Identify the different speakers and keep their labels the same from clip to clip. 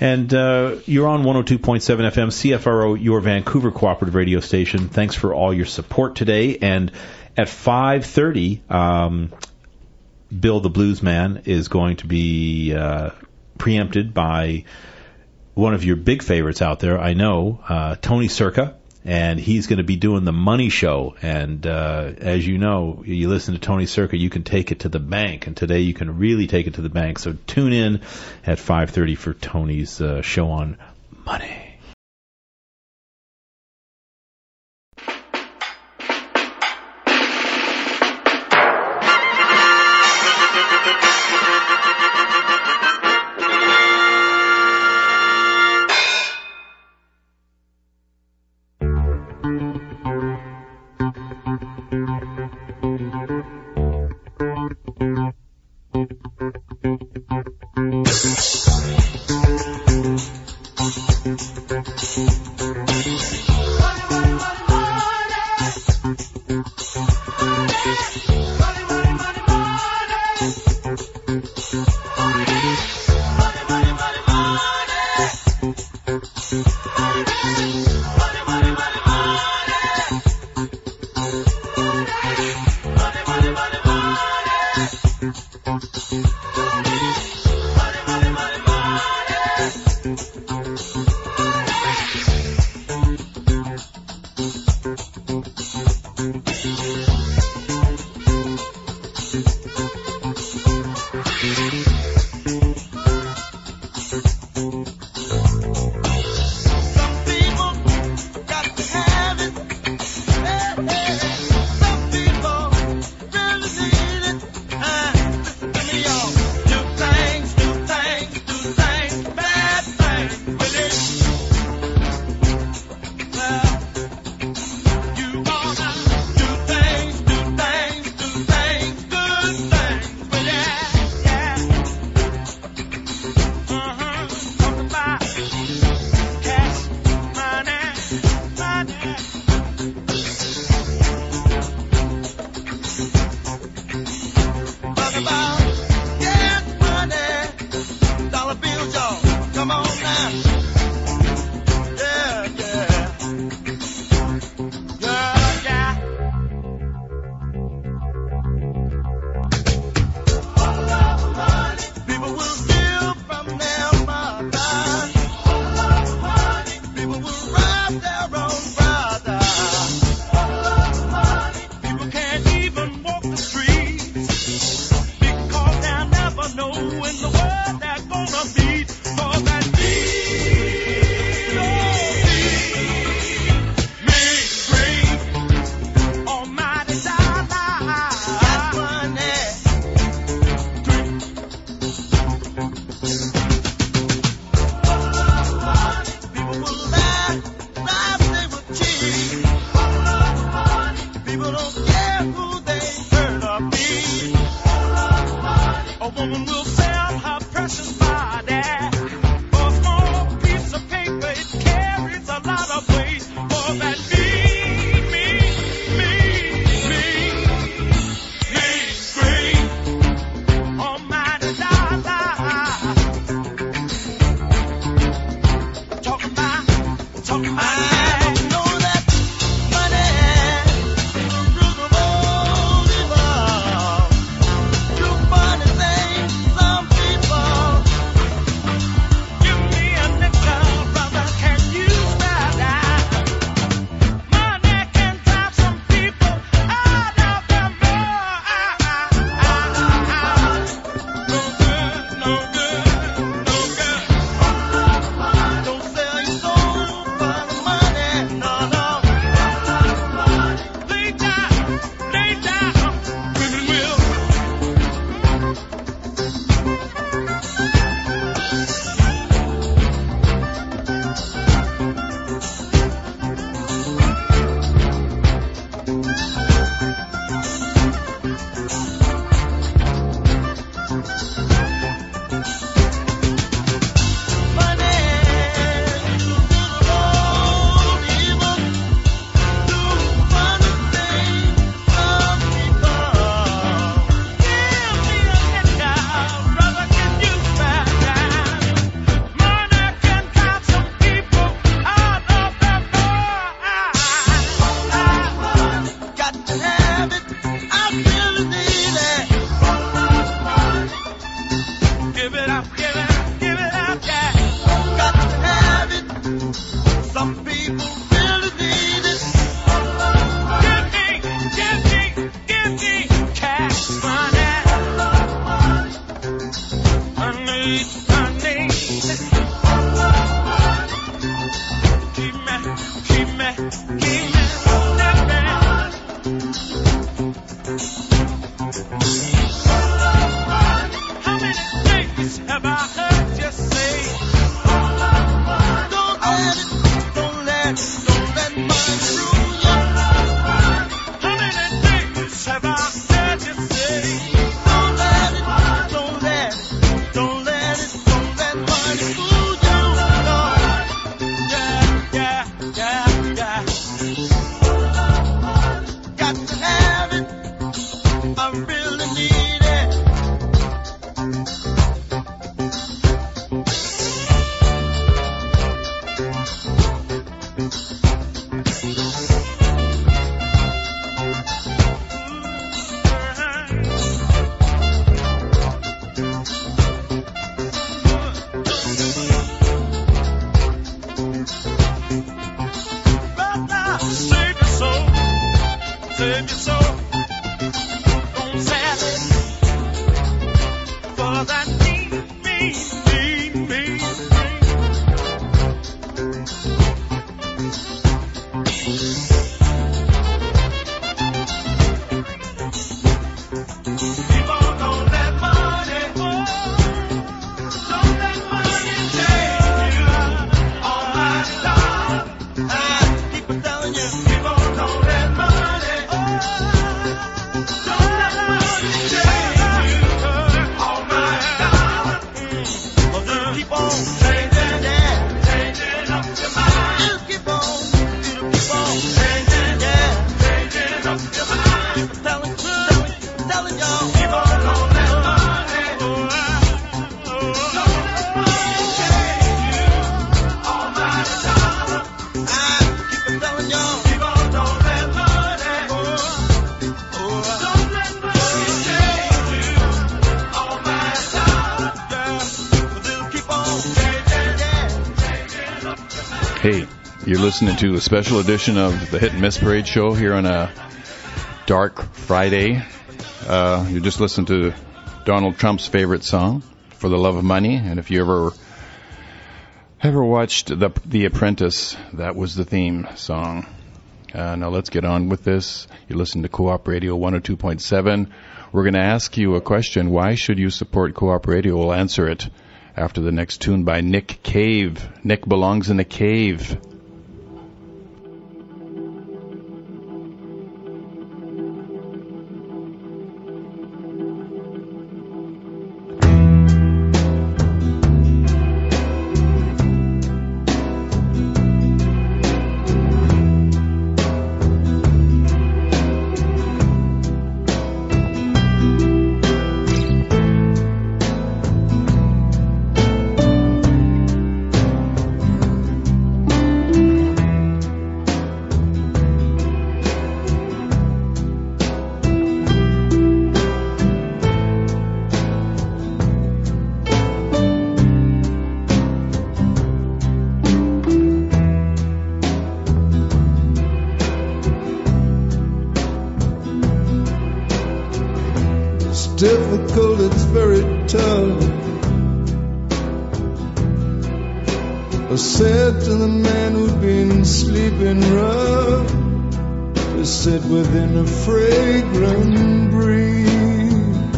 Speaker 1: And uh, you're on 102.7 FM, CFRO, your Vancouver cooperative radio station. Thanks for all your support today. And at 5:30, um, Bill the Blues Man is going to be uh, preempted by one of your big favorites out there, I know, uh, Tony Circa and he's going to be doing the money show. And uh, as you know, you listen to Tony Circa, you can take it to the bank, and today you can really take it to the bank. So tune in at 5:30 for Tony's uh, show on money.
Speaker 2: Listening to a special edition of the Hit and Miss Parade show here on a dark Friday. Uh, you just listened to Donald Trump's favorite song, "For the Love of Money," and if you ever ever watched the The Apprentice, that was the theme song. Uh, now let's get on with this. You listen to Co-op Radio 102.7. We're going to ask you a question. Why should you support Co-op Radio? We'll answer it after the next tune by Nick Cave. Nick belongs in a cave. I said to the man who'd been sleeping rough, I sit within a fragrant breeze,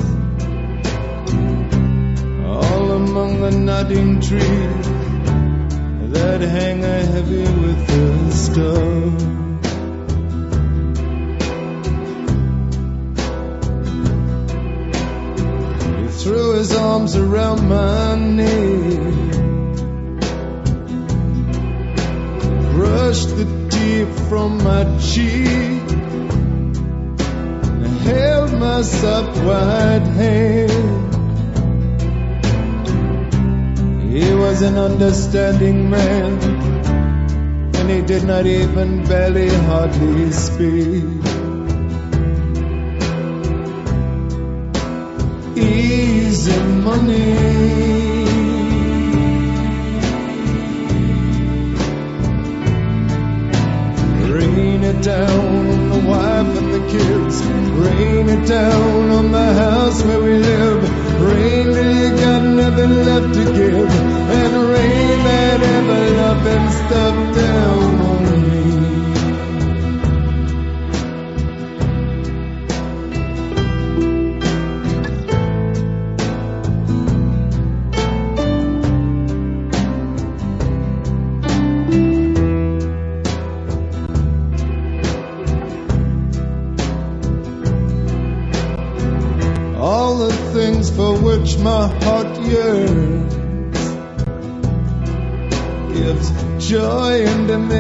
Speaker 2: all among the nodding trees that hang heavy with the stars. threw his arms around my knee brush the tear from my cheek. And I held my soft white hand. He was an understanding man, and he did not even barely hardly speak. Easy money.
Speaker 3: Rain it down on the house where we live. Rain till you got nothing left.
Speaker 2: left to give and rain that ever loving stuff down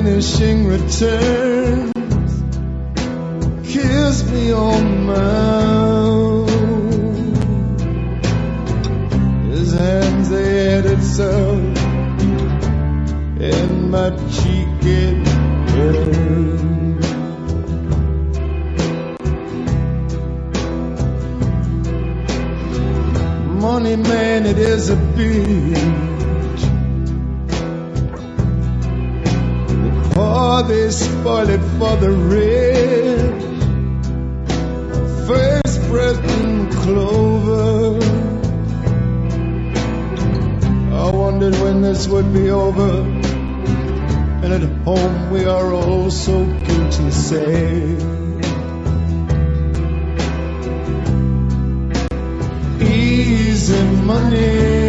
Speaker 2: diminishing returns. Kiss me on my mouth his hands they had itself in my cheek it burns. Money man, it is a bitch. The they spoil it for the rich. First breath in clover. I wondered when this would be over. And at home we are all so guilty, say. easy money.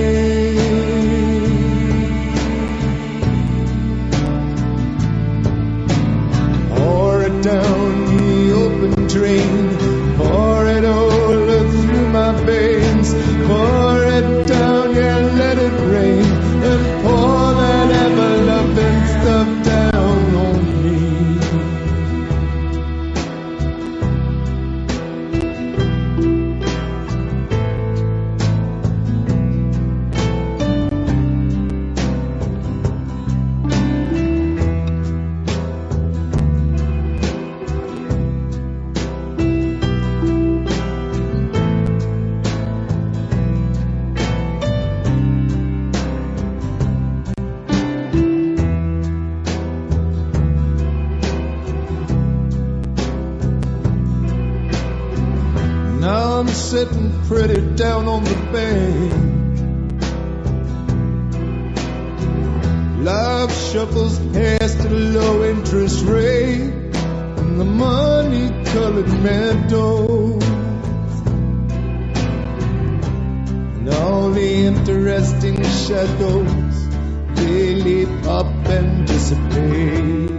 Speaker 2: I'm sitting pretty down on the bank. Life shuffles past at a low interest rate and the money colored meadows. And all the interesting shadows leap up and dissipate.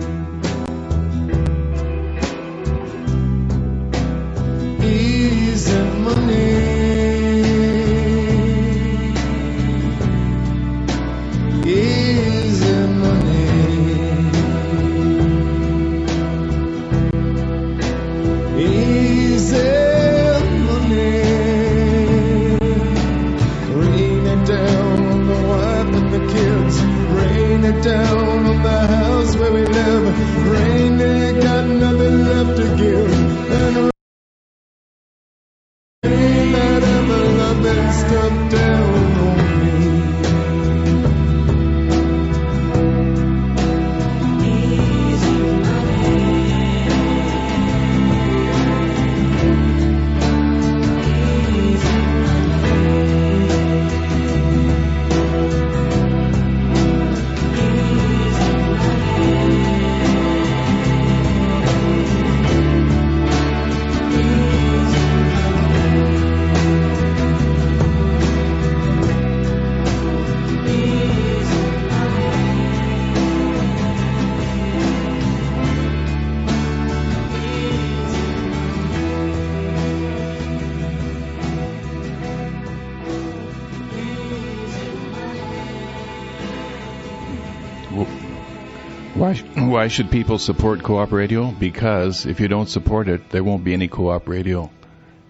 Speaker 4: Why, why should people support Co-op Radio? Because if you don't support it, there won't be any Co-op Radio.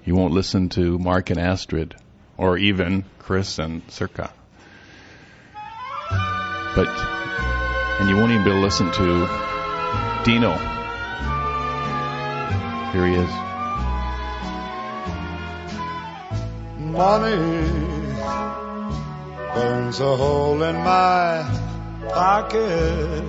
Speaker 4: You won't listen to Mark and Astrid, or even Chris and Circa. But, and you won't even be able to listen to Dino. Here he is.
Speaker 2: Money burns a hole in my pocket.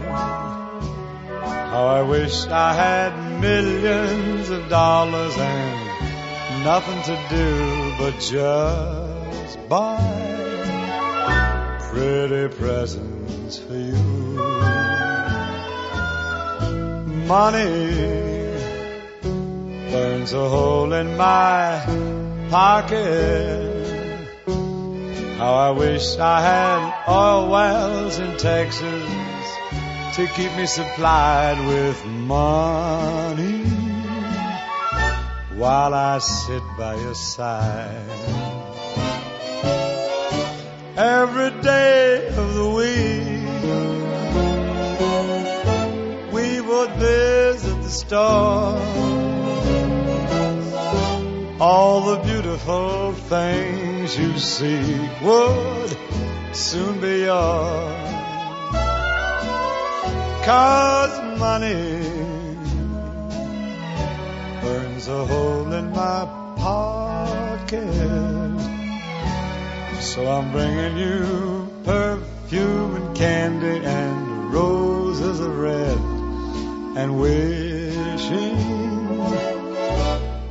Speaker 2: How I wish I had millions of dollars and nothing to do but just buy.
Speaker 5: pretty presents for you. Money burns a hole in my pocket. How I wish I had oil wells in Texas to keep me supplied with money while I sit by your side. Every day of the week, we would visit the store. All the beautiful things you seek would soon be yours. Cause money burns a hole in my pocket. So I'm bringing you perfume and candy and roses of red and wishing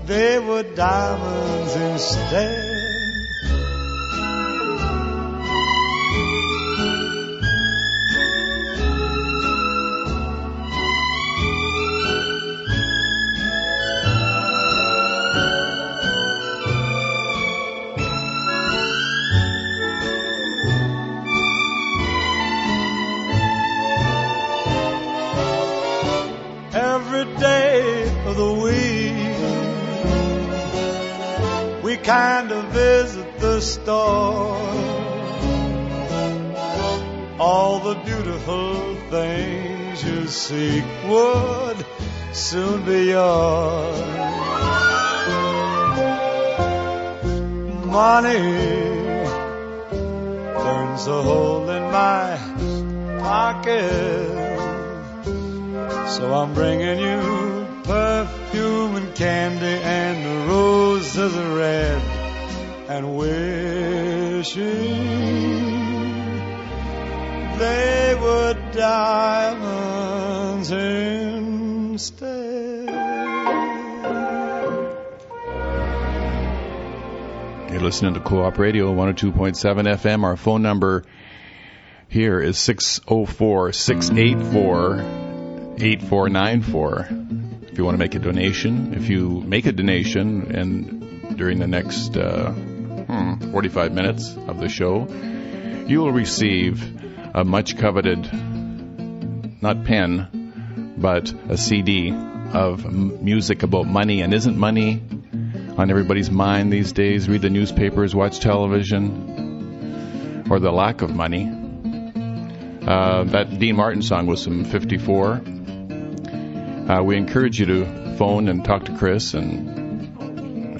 Speaker 5: they were diamonds instead. Kind of visit the store. All the beautiful things you seek would soon be yours. Money burns a hole in my pocket. So I'm bringing you perfume and candy and red and wishing they were diamonds instead.
Speaker 4: You're listening to Co-op Radio 102.7 FM. Our phone number here is 604-684-8494. If you want to make a donation, if you make a donation and during the next uh, hmm, 45 minutes of the show, you will receive a much coveted, not pen, but a CD of music about money and isn't money on everybody's mind these days. Read the newspapers, watch television, or the lack of money. Uh, that Dean Martin song was from 54. Uh, we encourage you to phone and talk to Chris and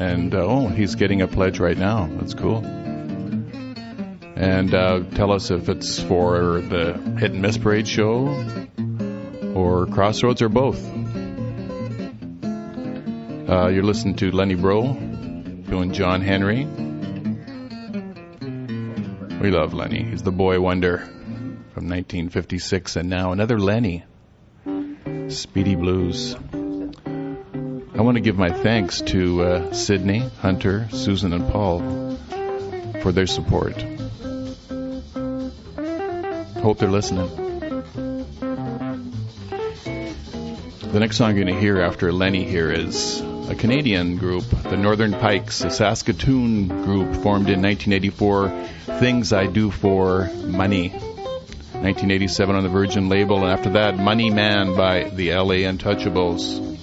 Speaker 4: and uh, oh, he's getting a pledge right now. That's cool. And uh, tell us if it's for the Hit and Miss Parade show or Crossroads or both. Uh, you're listening to Lenny Bro doing John Henry. We love Lenny. He's the boy wonder from 1956, and now another Lenny. Speedy Blues. I want to give my thanks to uh, Sydney, Hunter, Susan, and Paul for their support. Hope they're listening. The next song you're going to hear after Lenny here is a Canadian group, the Northern Pikes, a Saskatoon group formed in 1984. Things I Do for Money. 1987 on the Virgin label, and after that, Money Man by the LA Untouchables.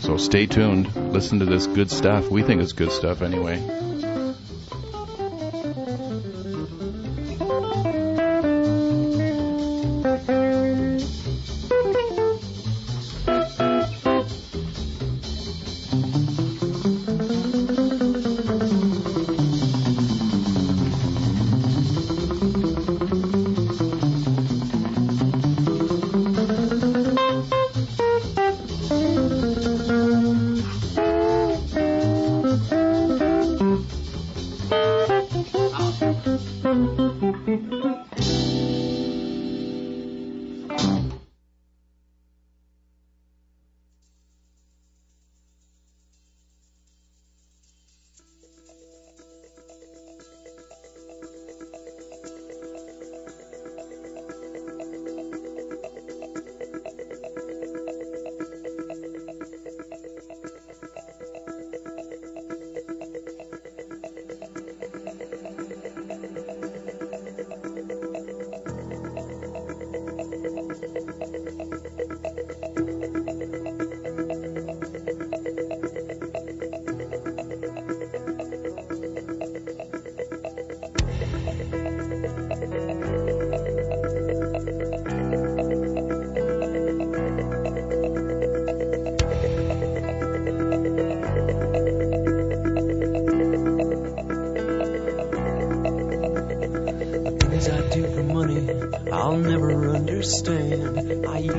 Speaker 4: So stay tuned. Listen to this good stuff. We think it's good stuff anyway.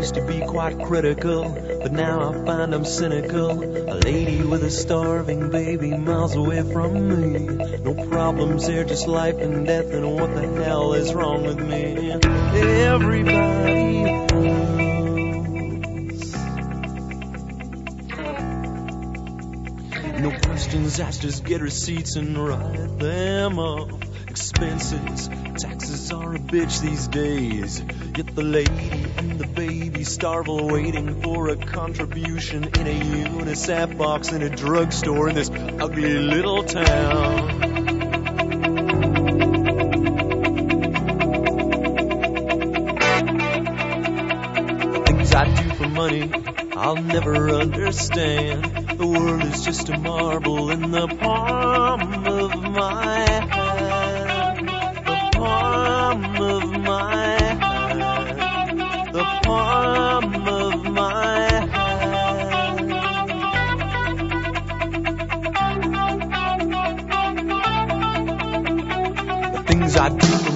Speaker 6: Used to be quite critical, but now I find I'm cynical. A lady with a starving baby miles away from me. No problems there, just life and death, and what the hell is wrong with me? Everybody. No questions asked, just get receipts and write them up. Expenses, taxes are a bitch these days. Yet the lady and the baby starve waiting for a contribution in a UNICEF box in a drugstore in this ugly little town. Things I do for money, I'll never understand. The world is just a marble in the palm of my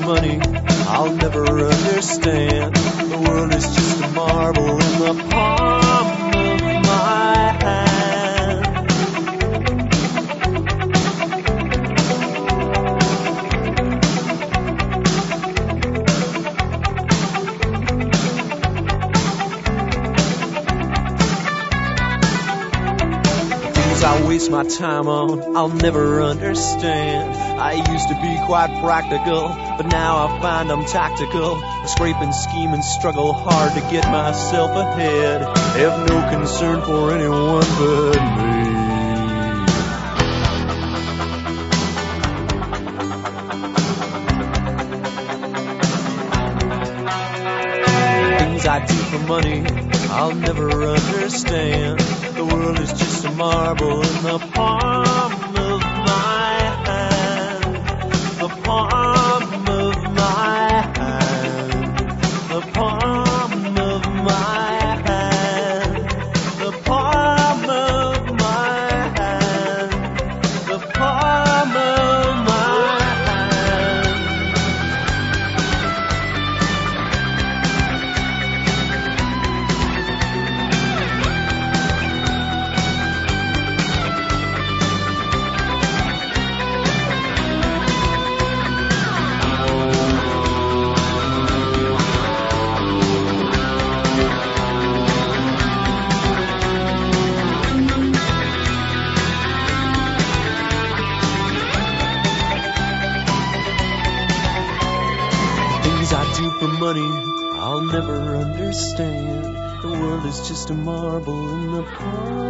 Speaker 6: money, I'll never understand. The world is just a marble in the palm of my hand. Things I waste my time on, I'll never understand. I used to be quite practical, but now I find I'm tactical. I scrape and scheme and struggle hard to get myself ahead. Have no concern for anyone but me. Just a marble in the palm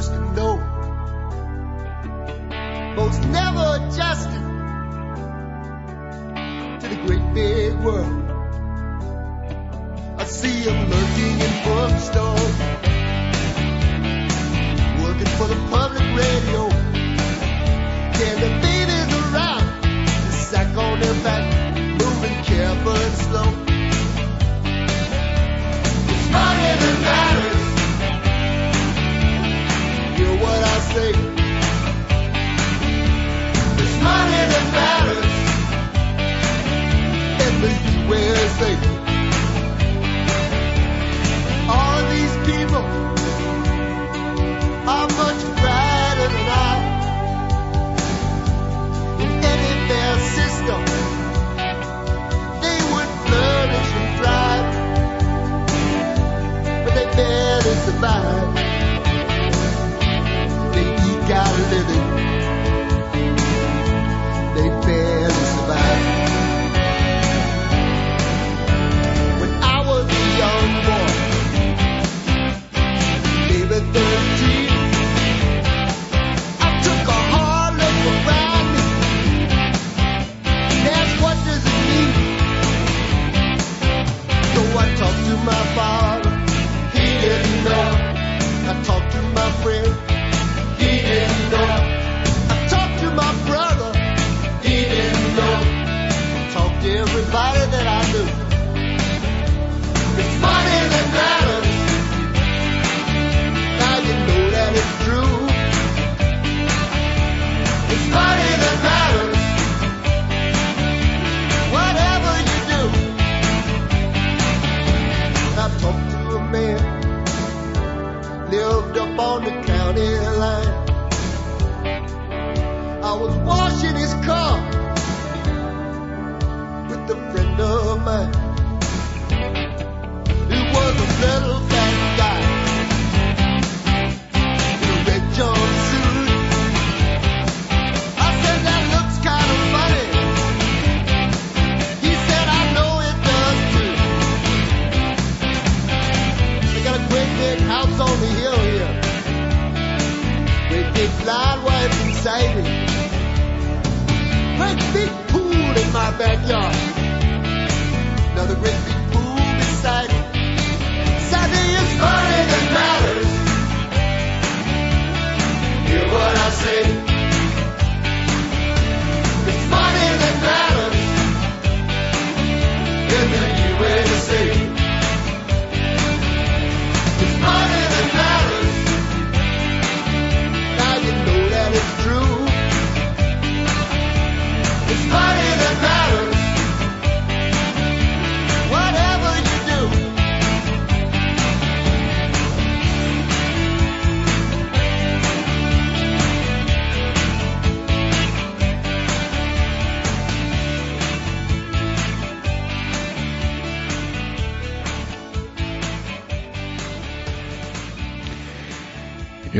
Speaker 7: used to know. Folks never adjusted to the great big world.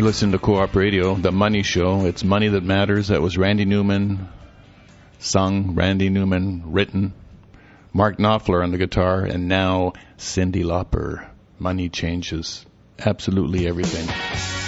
Speaker 4: You're listening to Co-op Radio, The Money Show. It's Money That Matters. That was Randy Newman sung, Randy Newman written, Mark Knopfler on the guitar, and now Cyndi Lauper.
Speaker 8: Money changes absolutely everything.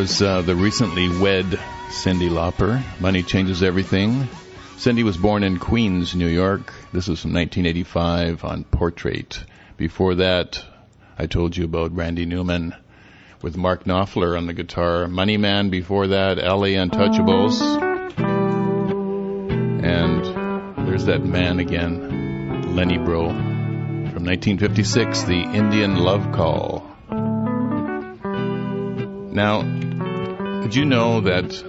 Speaker 8: Uh, the recently wed Cyndi Lauper. Money changes everything. Cindy was born in Queens, New York. This was from 1985 on Portrait. Before that,
Speaker 4: I told you about Randy Newman with Mark Knopfler on the guitar. Money Man before that, LA Untouchables. And there's that man again, Lenny Breau. From 1956, The Indian Love Call. Now, did you know that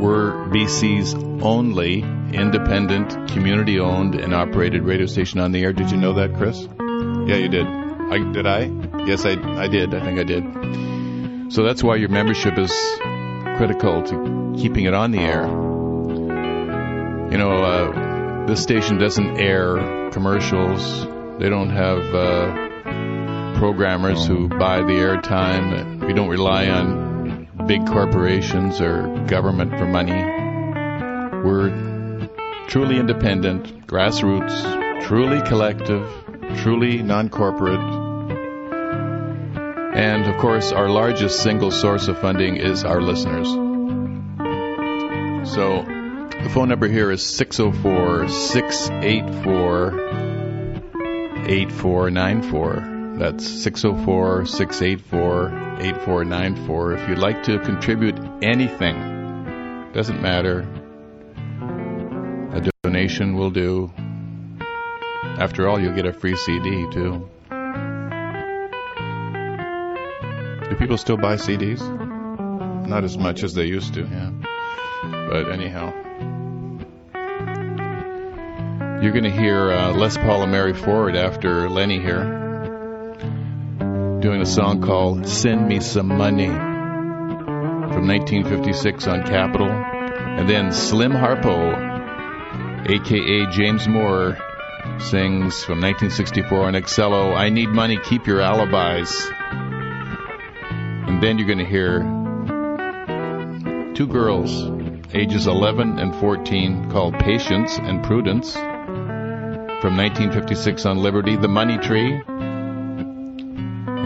Speaker 4: we're BC's only independent, community owned, and operated radio station on the air? Did you know that, Chris? Yeah, you did. I, did I? Yes, I, I did. I think I did. So that's why your membership is critical to keeping it on the air. You know, uh, this station doesn't air commercials. They don't have uh, programmers who buy the airtime. We don't rely on big corporations or government for money. We're truly independent, grassroots, truly collective, truly non corporate. And of course, our largest single source of funding is our listeners. So the phone number here is 604 684 8494. That's 604 684 8494. If you'd like to contribute anything, doesn't matter, a donation will do. After all, you'll get a free CD too. Do people still buy CDs? Not as much as they used to, yeah. But anyhow. You're going to hear uh, Les Paul and Mary Ford after Lenny here, doing a song called Send Me Some Money from 1956 on Capitol. And then Slim Harpo, aka James Moore, sings from 1964 on Excello, I Need Money, Keep Your Alibis. And then you're going to hear two girls, ages 11 and 14, called Patience and Prudence from 1956 on Liberty, The Money Tree.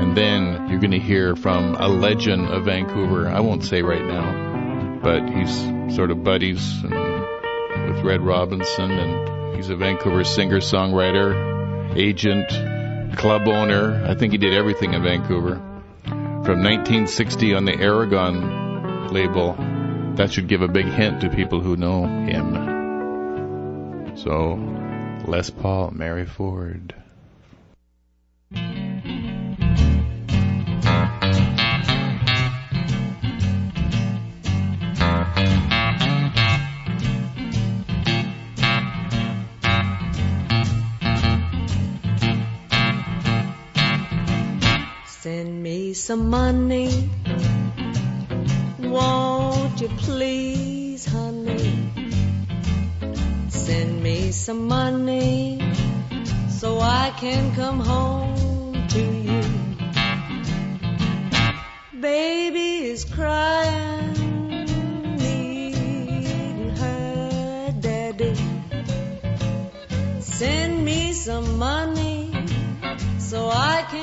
Speaker 4: And then you're going to hear from a legend of Vancouver. I won't say right now, but he's sort of buddies with Red Robinson, and he's a Vancouver singer songwriter, agent, club owner. I think he did everything in Vancouver. From 1960 on the Aragon label. That should give a big hint to people who know him. So, Les Paul, Mary Ford.
Speaker 8: Some money. Won't you please, honey? Send me some money so I can come home to you. Baby is crying, needing her daddy. Send me some money so I can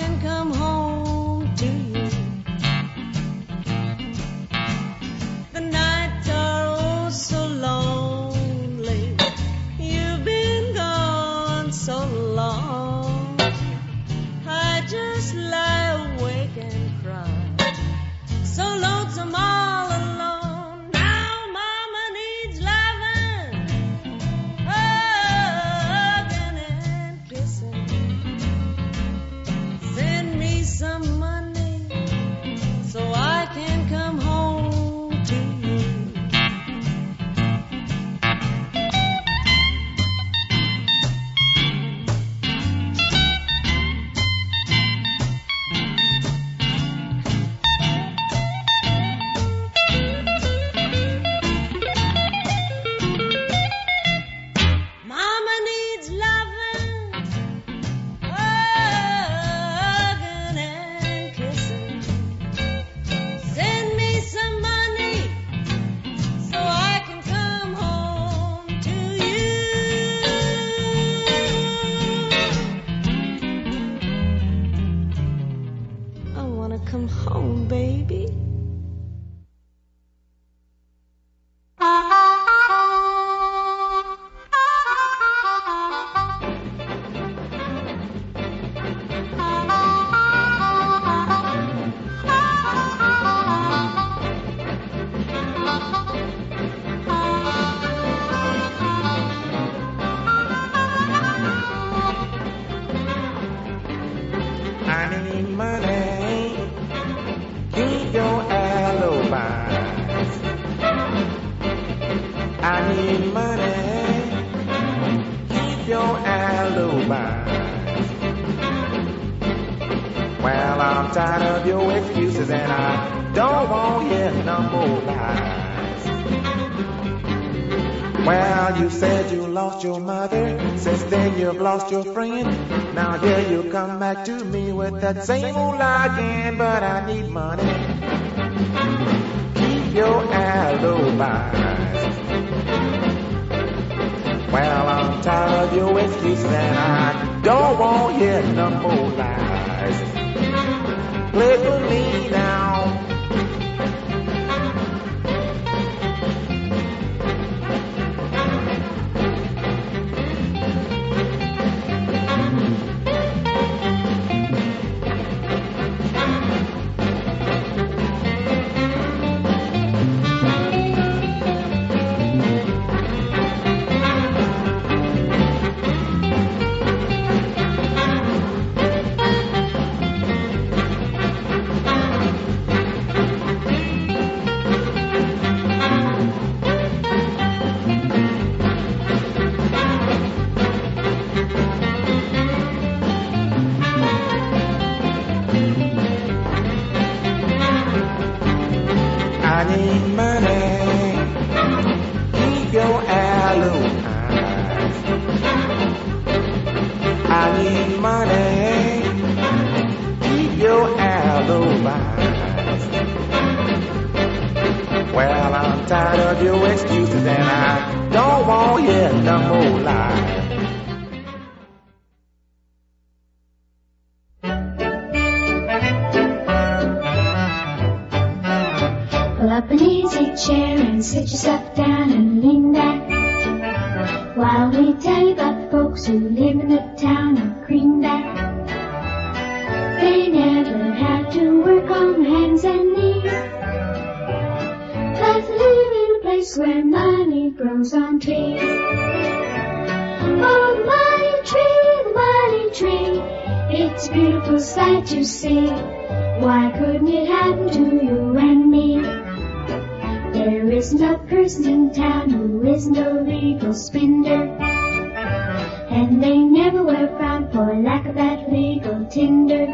Speaker 9: they never were frowned for lack of that legal tinder.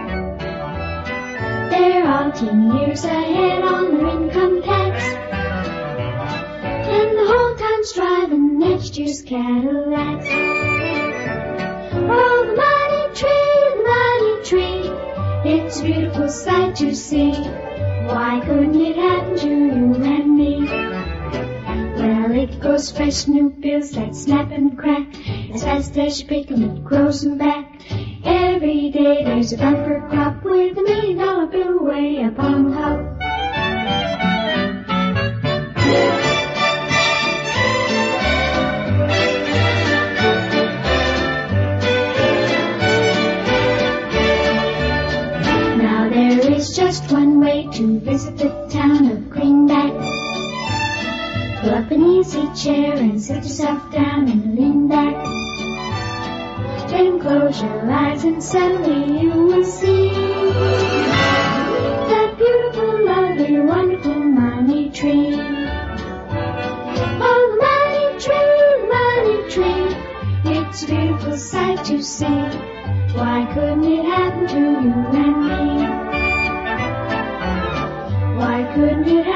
Speaker 9: They're all ten years ahead on their income tax. And the whole town's driving next year's Cadillacs. Oh, the money tree, the money tree. It's a beautiful sight to see. Why couldn't it happen to you and me? Well, it goes fresh new bills that snap and crack. As fast as you pick 'em, it grows 'em back. Every day there's a bumper crop with a million dollar bill way up on top. Now there is just one way to visit the town of Greenback. Pull up an easy chair and sit yourself down and lean back. Then close your eyes and suddenly you will see that beautiful, lovely, wonderful money tree. Oh, money tree, money tree. It's a beautiful sight to see. Why couldn't it happen to you and me? Why couldn't it happen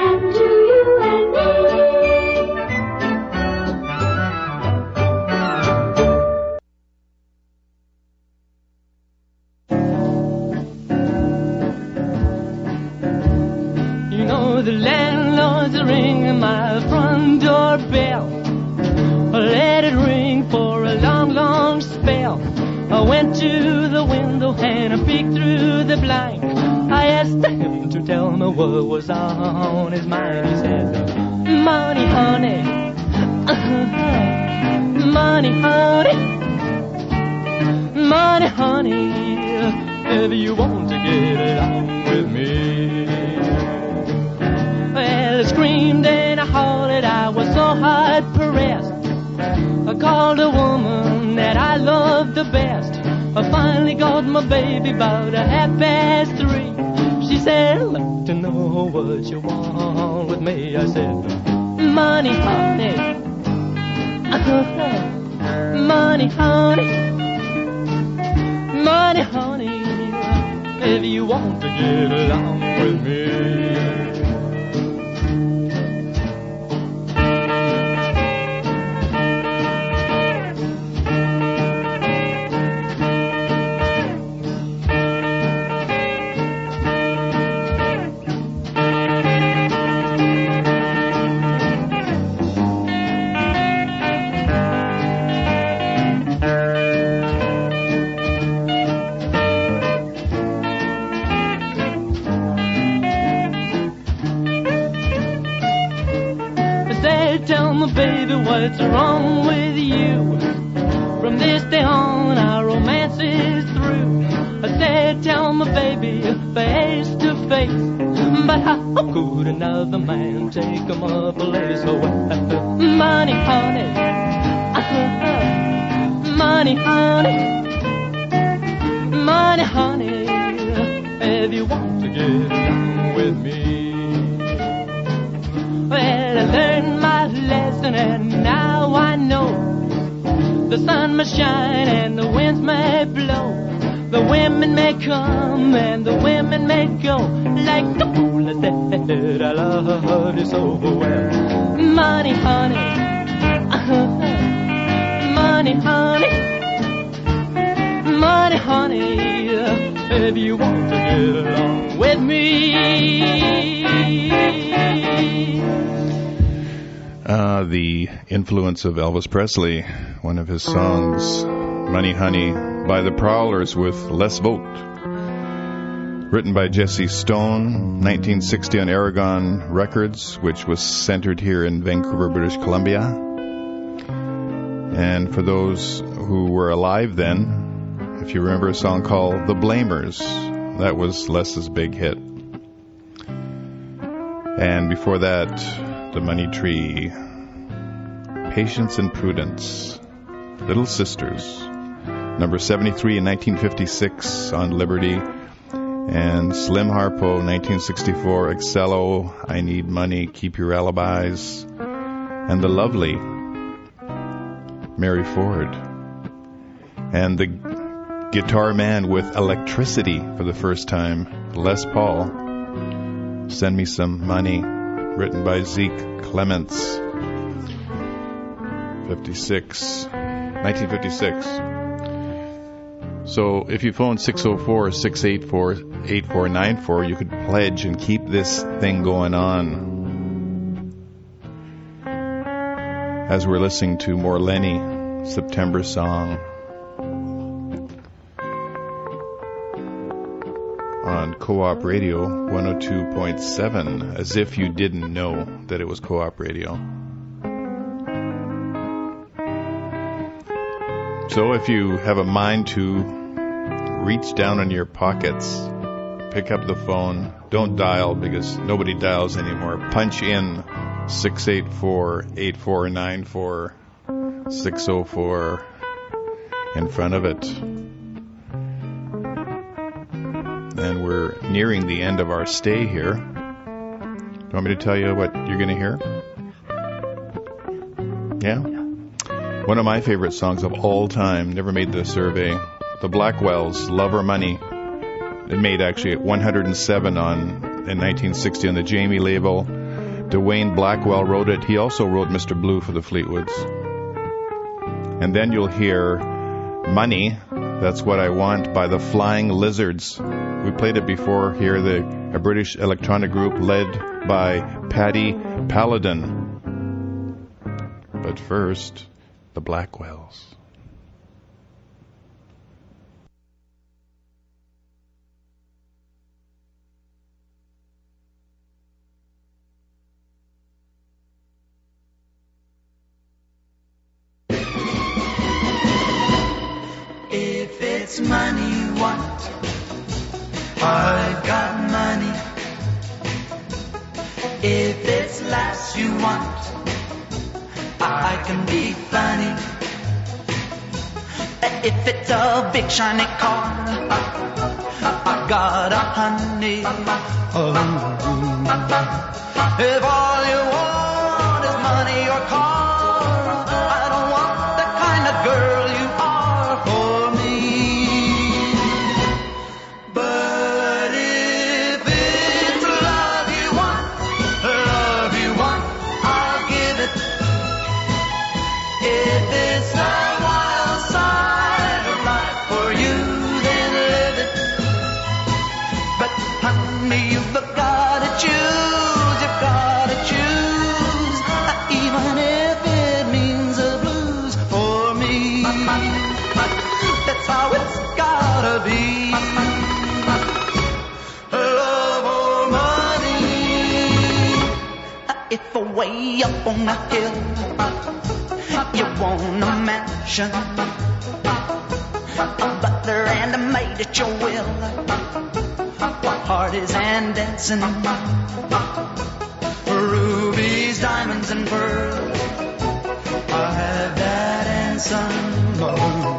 Speaker 10: tell me what was on his mind. He said, Money, honey. Uh-huh. Money, honey. Money, honey. If you want to get along with me. Well, I screamed and I hollered, I was so hard pressed. I called a woman that I loved the best. I finally got my baby about a half past three. She said, I'd like to know what you want with me. I said, money, honey. money, honey. Money, honey. if you want to get along with me. What's wrong with you? From this day on, our romance is through. I said, tell my baby, face to face. But how could another man take my place? Well, money, honey. Money, honey. Money, honey. If you want to get sun must shine and the winds may blow. The women may come and the women may go. Like the fool that said, I love you so well. Money, honey. Money, honey. Money, honey. If you want to get along with me.
Speaker 4: Uh, the influence of Elvis Presley, one of his songs, Money Honey, by the Prowlers with Les Vogt. Written by Jesse Stone, 1960 on Aragon Records, which was centered here in Vancouver, British Columbia. And for those who were alive then, if you remember a song called The Blamers, that was Les's big hit. And before that, the Money Tree, Patience and Prudence, Little Sisters, number 73 in 1956 on Liberty, and Slim Harpo, 1964, Excello, I Need Money, Keep Your Alibis, and the lovely Mary Ford, and the guitar man with electricity for the first time, Les Paul, Send Me Some Money written by Zeke Clements. 56, 1956. So if you phone 604 684 8494, you could pledge and keep this thing going on. As we're listening to more Lenny, September song. on Co-op Radio 102.7 as if you didn't know that it was Co-op Radio. So if you have a mind to reach down in your pockets, pick up the phone, don't dial because nobody dials anymore. Punch in 684-8494 604 in front of it. and we're nearing the end of our stay here. Do you want me to tell you what you're going to hear? Yeah? One of my favorite songs of all time, never made the survey. The Blackwells, Love or Money. It made actually at 107 on in 1960 on the Jamie label. Dwayne Blackwell wrote it. He also wrote Mr. Blue for the Fleetwoods. And then you'll hear Money, That's What I Want by the Flying Lizards. We played it before here, the a British electronic group led by Patti Palladin. But first, the Blackwells.
Speaker 11: Up on the hill you want a mansion, a butler and a maid at your will, parties and dancing, rubies, diamonds, and pearls. I have that and some more.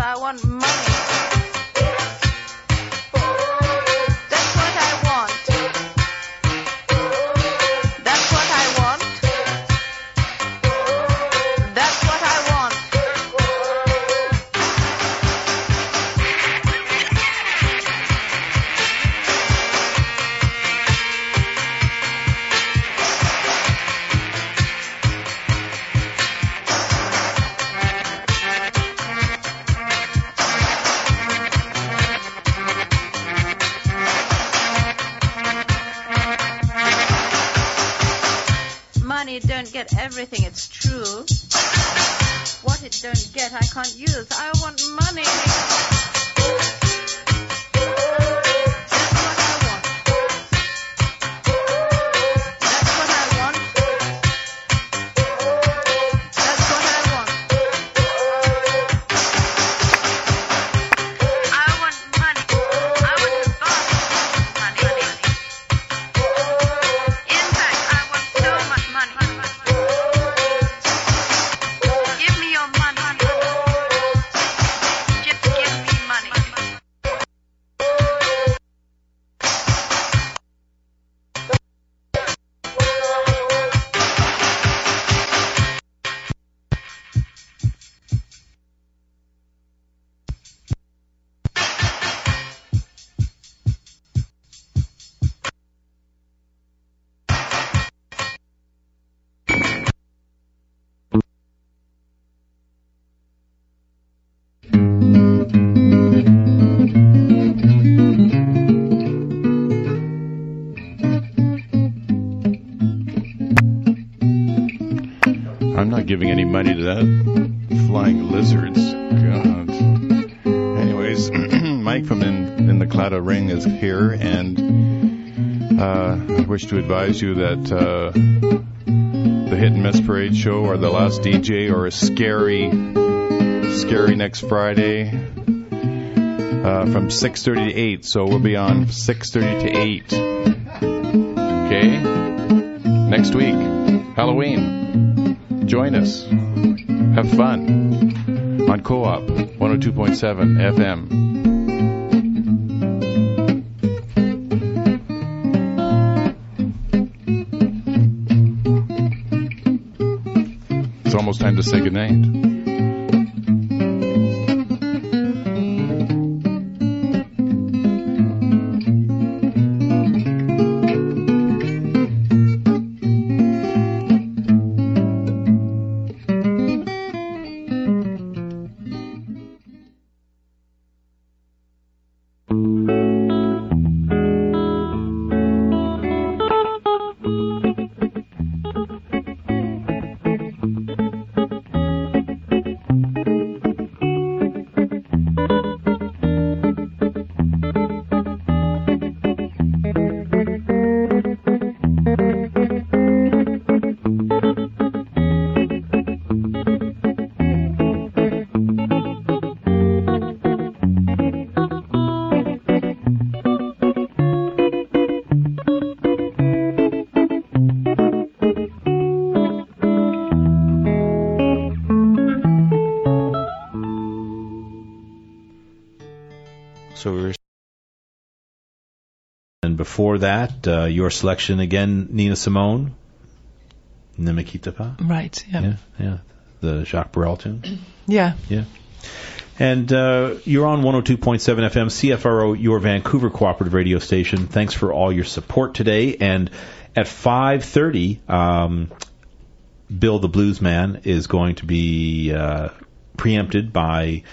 Speaker 4: Giving any money to that flying lizards. God. Anyways, Mike from in, in the Clada Ring is here, and uh, I wish to advise you that uh, the Hit and Miss Parade show or the Last DJ or a scary, scary next Friday uh, from 6:30 to 8. So we'll be on 6:30 to 8. Okay, next week, Halloween. Join us. Have fun on Co op 102.7 FM. It's almost time to say goodnight.
Speaker 12: Before that, uh, your selection again, Nina Simone. Ne me.
Speaker 13: Right. Yeah.
Speaker 12: Yeah, yeah. The Jacques Brel tune.
Speaker 13: Yeah.
Speaker 12: Yeah. And uh, you're on 102.7 FM, CFRO, your Vancouver cooperative radio station. Thanks for all your support today. And at 5:30, um, Bill the Blues Man is going to be uh, preempted by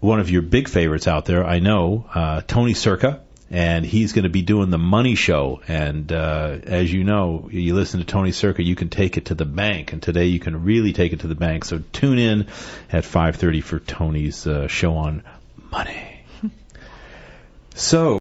Speaker 12: one of your big favorites out there, I know, uh, Tony Circa. And he's going to be doing the Money Show. And uh, as you know, you listen to Tony Circa, you can take it to the bank. And today you can really take it to the bank. So tune in at 5:30 for Tony's uh, show on money. so.